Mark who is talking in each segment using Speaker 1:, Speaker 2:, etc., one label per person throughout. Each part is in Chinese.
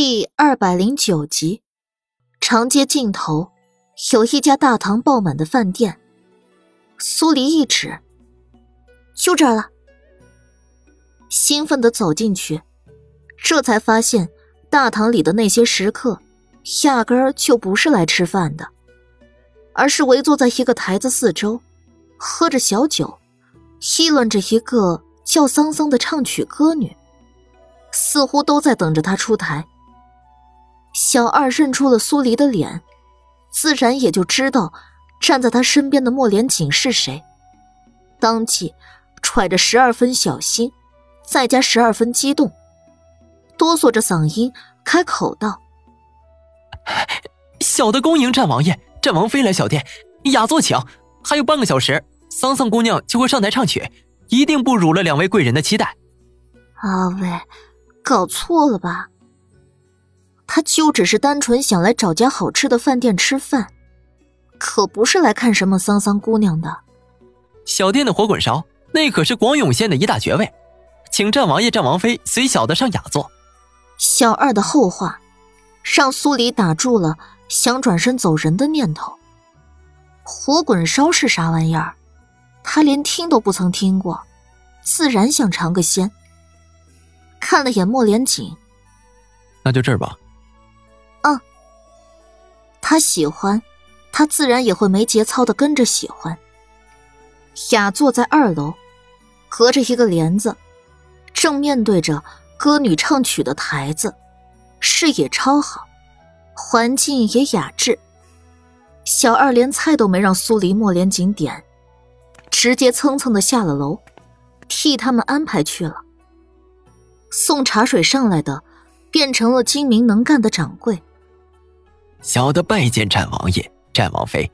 Speaker 1: 第二百零九集，长街尽头有一家大堂爆满的饭店。苏黎一指，就这儿了。兴奋的走进去，这才发现大堂里的那些食客，压根儿就不是来吃饭的，而是围坐在一个台子四周，喝着小酒，议论着一个叫桑桑的唱曲歌女，似乎都在等着她出台。小二认出了苏黎的脸，自然也就知道站在他身边的莫连锦是谁，当即揣着十二分小心。再加十二分激动，哆嗦着嗓音开口道：“
Speaker 2: 小的恭迎战王爷、战王妃来小店，雅座请。还有半个小时，桑桑姑娘就会上台唱曲，一定不辱了两位贵人的期待。”
Speaker 1: 阿伟，搞错了吧？他就只是单纯想来找家好吃的饭店吃饭，可不是来看什么桑桑姑娘的。
Speaker 2: 小店的火滚烧，那可是广永县的一大绝味。请战王爷、战王妃随小的上雅座。
Speaker 1: 小二的后话，让苏黎打住了想转身走人的念头。火滚烧是啥玩意儿？他连听都不曾听过，自然想尝个鲜。看了眼莫连锦，
Speaker 2: 那就这儿吧。
Speaker 1: 他喜欢，他自然也会没节操的跟着喜欢。雅座在二楼，隔着一个帘子。正面对着歌女唱曲的台子，视野超好，环境也雅致。小二连菜都没让苏黎、莫连锦点，直接蹭蹭的下了楼，替他们安排去了。送茶水上来的，变成了精明能干的掌柜。
Speaker 2: 小的拜见战王爷、战王妃，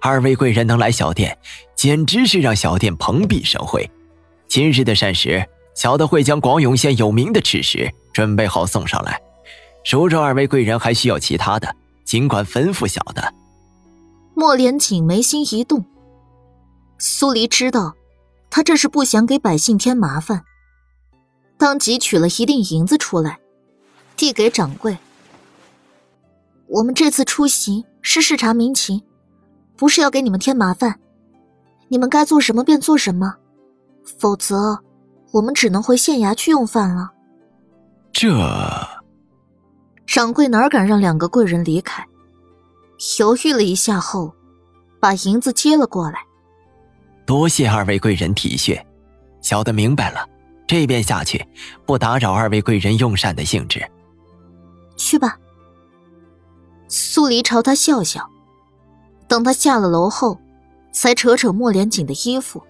Speaker 2: 二位贵人能来小店，简直是让小店蓬荜生辉。今日的膳食。小的会将广永县有名的吃食准备好送上来。如若二位贵人还需要其他的，尽管吩咐小的。
Speaker 1: 莫连锦眉心一动，苏黎知道他这是不想给百姓添麻烦，当即取了一锭银子出来，递给掌柜。我们这次出行是视察民情，不是要给你们添麻烦，你们该做什么便做什么，否则。我们只能回县衙去用饭了。
Speaker 2: 这
Speaker 1: 掌柜哪敢让两个贵人离开？犹豫了一下后，把银子接了过来。
Speaker 2: 多谢二位贵人体恤，小的明白了，这便下去，不打扰二位贵人用膳的兴致。
Speaker 1: 去吧。苏黎朝他笑笑，等他下了楼后，才扯扯莫连锦的衣服。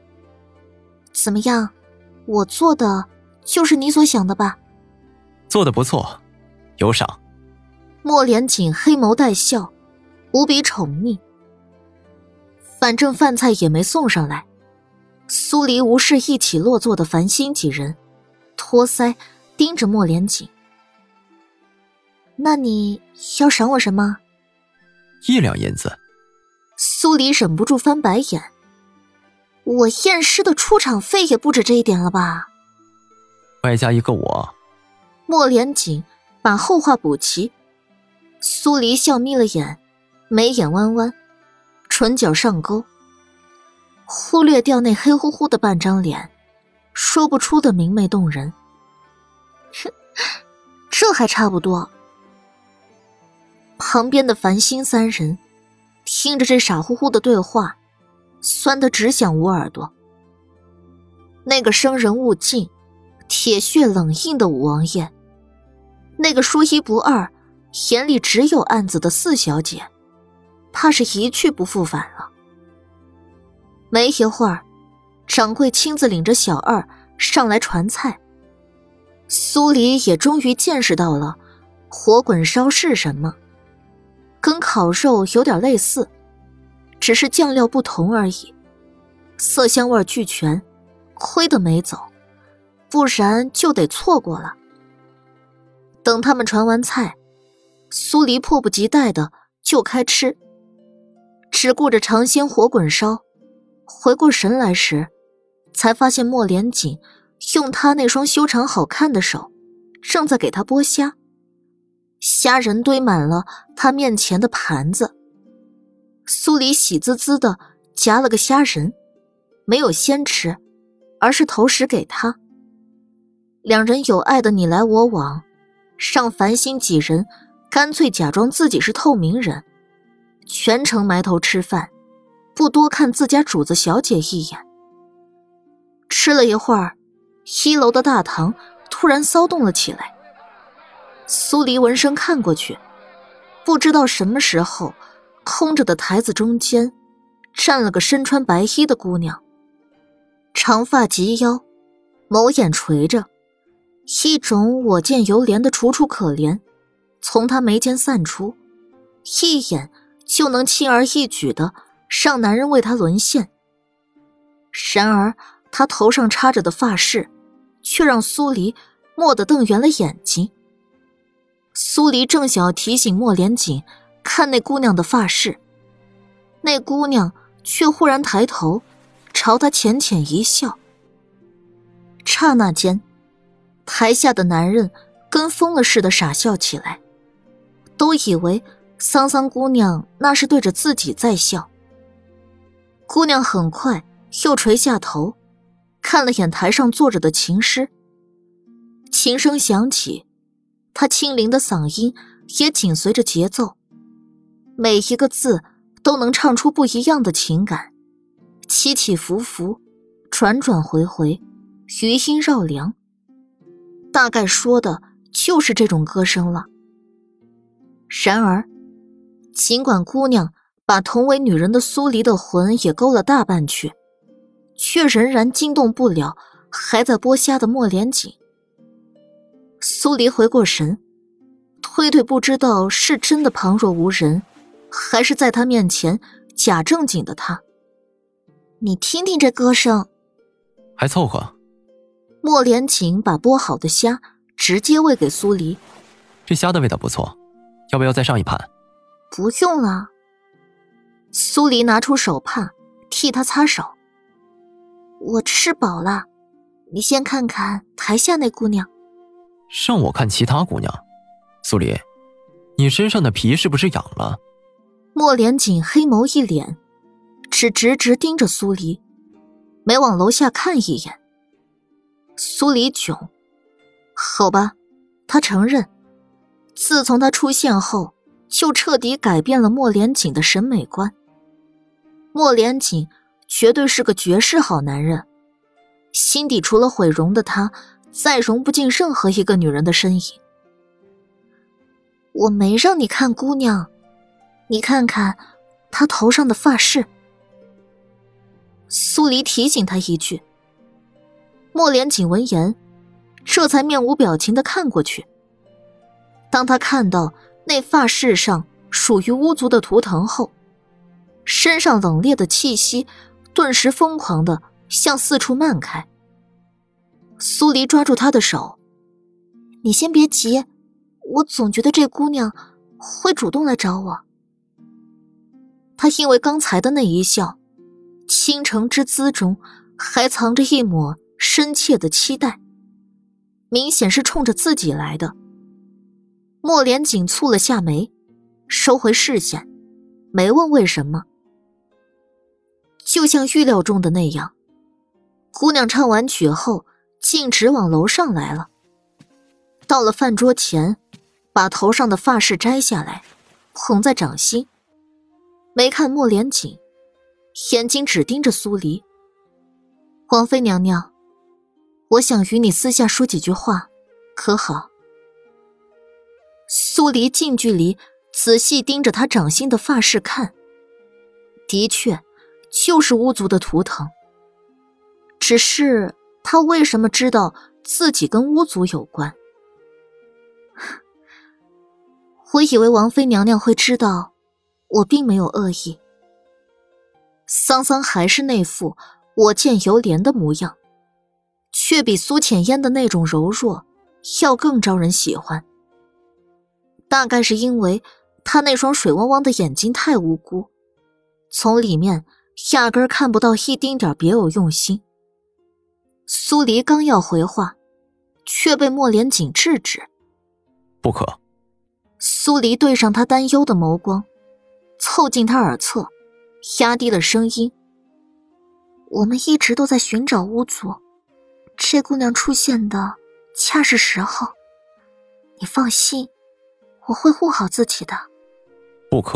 Speaker 1: 怎么样？我做的就是你所想的吧？
Speaker 2: 做的不错，有赏。
Speaker 1: 莫连锦黑眸带笑，无比宠溺。反正饭菜也没送上来，苏黎无视一起落座的繁星几人，托腮盯着莫连锦。那你要赏我什么？
Speaker 2: 一两银子。
Speaker 1: 苏黎忍不住翻白眼。我验尸的出场费也不止这一点了吧？
Speaker 2: 外加一个我。
Speaker 1: 莫连锦把后话补齐。苏黎笑眯了眼，眉眼弯弯，唇角上勾，忽略掉那黑乎乎的半张脸，说不出的明媚动人。哼，这还差不多。旁边的繁星三人听着这傻乎乎的对话。酸得只想捂耳朵。那个生人勿近、铁血冷硬的五王爷，那个说一不二、眼里只有案子的四小姐，怕是一去不复返了。没一会儿，掌柜亲自领着小二上来传菜。苏黎也终于见识到了火滚烧是什么，跟烤肉有点类似。只是酱料不同而已，色香味俱全，亏得没走，不然就得错过了。等他们传完菜，苏黎迫不及待的就开吃，只顾着尝鲜火滚烧，回过神来时，才发现莫连锦用他那双修长好看的手，正在给他剥虾。虾仁堆满了他面前的盘子。苏黎喜滋滋的夹了个虾仁，没有先吃，而是投食给他。两人有爱的你来我往，尚烦心几人干脆假装自己是透明人，全程埋头吃饭，不多看自家主子小姐一眼。吃了一会儿，一楼的大堂突然骚动了起来。苏黎闻声看过去，不知道什么时候，空着的台子中间站了个身穿白衣的姑娘，长发及腰，眸眼垂着，一种我见犹怜的楚楚可怜从她眉间散出，一眼就能轻而易举的让男人为她沦陷。然而，她头上插着的发饰，却让苏黎蓦地瞪圆了眼睛。苏黎正想要提醒莫连锦看那姑娘的发饰，那姑娘却忽然抬头，朝他浅浅一笑。刹那间，台下的男人跟疯了似的傻笑起来，都以为桑桑姑娘那是对着自己在笑。姑娘很快又垂下头，看了眼台上坐着的琴师，琴声响起。他清灵的嗓音也紧随着节奏，每一个字都能唱出不一样的情感，起起伏伏，转转回回，余音绕梁。大概说的就是这种歌声了。然而，尽管姑娘把同为女人的苏黎的魂也勾了大半去，却仍然惊动不了还在剥虾的莫连锦。苏黎回过神，推推不知道是真的旁若无人，还是在他面前假正经的他。你听听这歌声，
Speaker 2: 还凑合。
Speaker 1: 莫连锦把剥好的虾直接喂给苏黎，
Speaker 2: 这虾的味道不错，要不要再上一盘？
Speaker 1: 不用了。苏黎拿出手帕替他擦手。我吃饱了，你先看看台下那姑娘。
Speaker 2: 让我看其他姑娘，苏黎，你身上的皮是不是痒了？
Speaker 1: 莫连锦黑眸一脸，只直直盯着苏黎，没往楼下看一眼。苏黎囧，好吧，他承认，自从他出现后，就彻底改变了莫连锦的审美观。莫连锦绝对是个绝世好男人，心底除了毁容的他。再融不进任何一个女人的身影。我没让你看姑娘，你看看她头上的发饰。苏黎提醒他一句。莫连锦闻言，这才面无表情的看过去。当他看到那发饰上属于巫族的图腾后，身上冷冽的气息顿时疯狂的向四处漫开。苏黎抓住他的手：“你先别急，我总觉得这姑娘会主动来找我。”他因为刚才的那一笑，倾城之姿中还藏着一抹深切的期待，明显是冲着自己来的。莫连锦蹙了下眉，收回视线，没问为什么。就像预料中的那样，姑娘唱完曲后。径直往楼上来了。到了饭桌前，把头上的发饰摘下来，捧在掌心，没看莫连锦，眼睛只盯着苏黎。王妃娘娘，我想与你私下说几句话，可好？苏黎近距离仔细盯着他掌心的发饰看，的确，就是巫族的图腾，只是。他为什么知道自己跟巫族有关？我以为王妃娘娘会知道，我并没有恶意。桑桑还是那副我见犹怜的模样，却比苏浅烟的那种柔弱要更招人喜欢。大概是因为他那双水汪汪的眼睛太无辜，从里面压根看不到一丁点别有用心。苏黎刚要回话，却被莫连锦制止：“
Speaker 2: 不可。”
Speaker 1: 苏黎对上他担忧的眸光，凑近他耳侧，压低了声音：“我们一直都在寻找巫族，这姑娘出现的恰是时候。你放心，我会护好自己的。”
Speaker 2: 不可。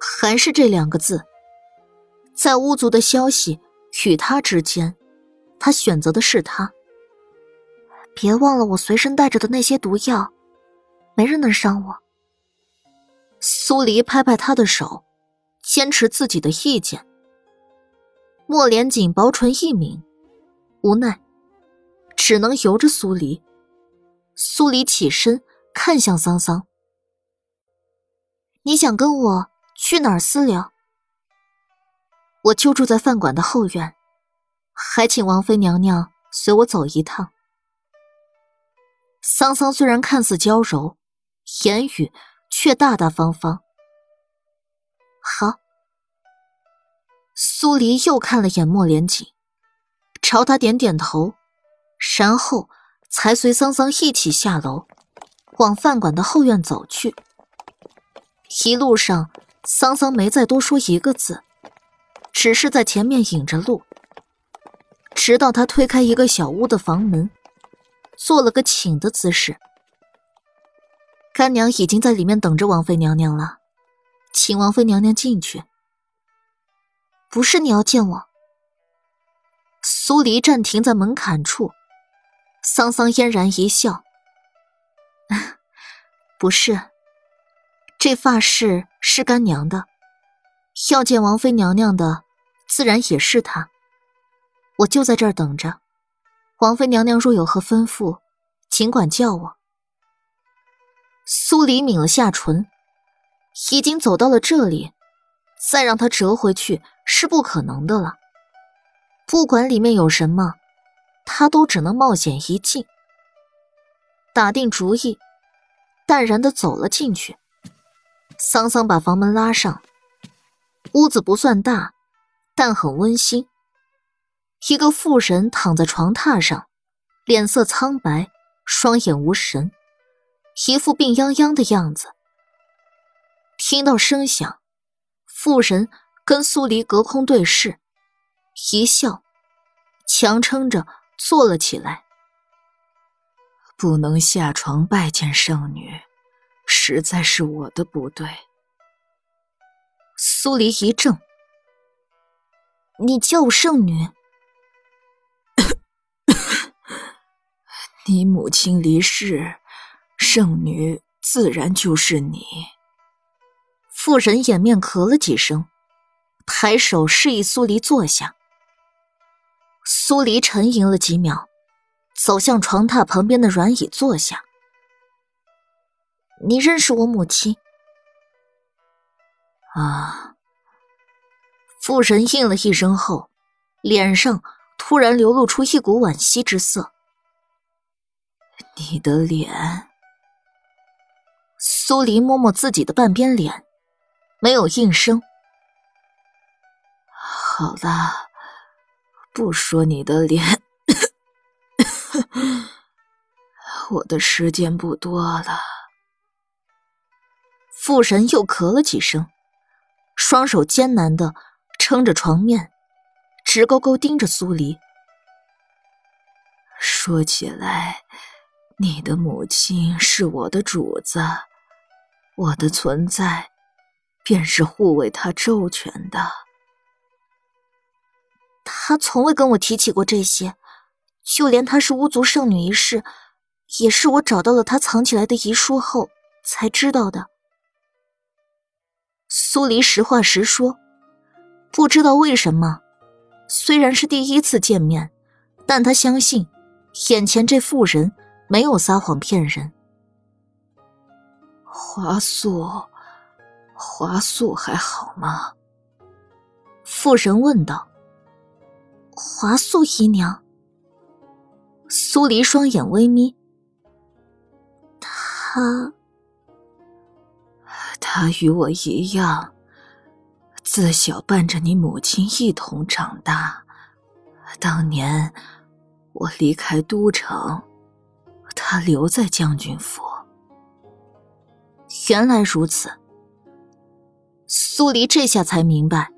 Speaker 1: 还是这两个字，在巫族的消息与他之间，他选择的是他。别忘了我随身带着的那些毒药。没人能伤我。苏黎拍拍他的手，坚持自己的意见。莫连锦薄唇一抿，无奈，只能由着苏黎。苏黎起身看向桑桑：“你想跟我去哪儿私聊？我就住在饭馆的后院，还请王妃娘娘随我走一趟。”桑桑虽然看似娇柔。言语却大大方方。好，苏黎又看了眼莫连锦，朝他点点头，然后才随桑桑一起下楼，往饭馆的后院走去。一路上，桑桑没再多说一个字，只是在前面引着路，直到他推开一个小屋的房门，做了个请的姿势。干娘已经在里面等着王妃娘娘了，请王妃娘娘进去。不是你要见我？苏黎站停在门槛处，桑桑嫣然一笑：“ 不是，这发饰是干娘的，要见王妃娘娘的，自然也是她。我就在这儿等着，王妃娘娘若有何吩咐，尽管叫我。”苏黎抿了下唇，已经走到了这里，再让他折回去是不可能的了。不管里面有什么，他都只能冒险一进。打定主意，淡然的走了进去。桑桑把房门拉上，屋子不算大，但很温馨。一个妇人躺在床榻上，脸色苍白，双眼无神。一副病殃殃的样子。听到声响，妇人跟苏黎隔空对视，一笑，强撑着坐了起来。
Speaker 3: 不能下床拜见圣女，实在是我的不对。
Speaker 1: 苏黎一怔：“你叫我圣女？
Speaker 3: 你母亲离世。”圣女自然就是你。
Speaker 1: 妇人掩面咳了几声，抬手示意苏黎坐下。苏黎沉吟了几秒，走向床榻旁边的软椅坐下。你认识我母亲？
Speaker 3: 啊。
Speaker 1: 妇人应了一声后，脸上突然流露出一股惋惜之色。
Speaker 3: 你的脸。
Speaker 1: 苏黎摸摸自己的半边脸，没有应声。
Speaker 3: 好了，不说你的脸，我的时间不多了。
Speaker 1: 妇人又咳了几声，双手艰难的撑着床面，直勾勾盯着苏黎。
Speaker 3: 说起来，你的母亲是我的主子。我的存在，便是护卫他周全的。
Speaker 1: 他从未跟我提起过这些，就连他是巫族圣女一事，也是我找到了他藏起来的遗书后才知道的。苏黎实话实说，不知道为什么，虽然是第一次见面，但他相信眼前这妇人没有撒谎骗人。
Speaker 3: 华素，华素还好吗？
Speaker 1: 妇人问道。华素姨娘。苏黎双眼微眯。他，
Speaker 3: 他与我一样，自小伴着你母亲一同长大。当年我离开都城，他留在将军府。
Speaker 1: 原来如此，苏黎这下才明白，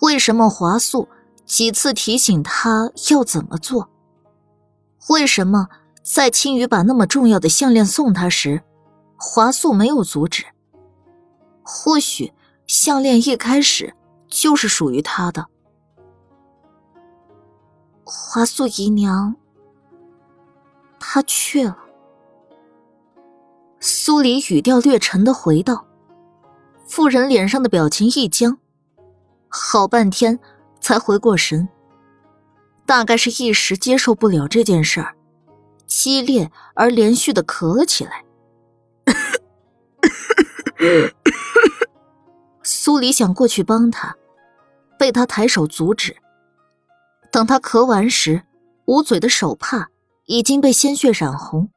Speaker 1: 为什么华素几次提醒他要怎么做，为什么在青羽把那么重要的项链送他时，华素没有阻止。或许项链一开始就是属于他的。华素姨娘，他去了。苏黎语调略沉的回道，妇人脸上的表情一僵，好半天才回过神。大概是一时接受不了这件事儿，激烈而连续的咳了起来。苏黎想过去帮他，被他抬手阻止。等他咳完时，捂嘴的手帕已经被鲜血染红。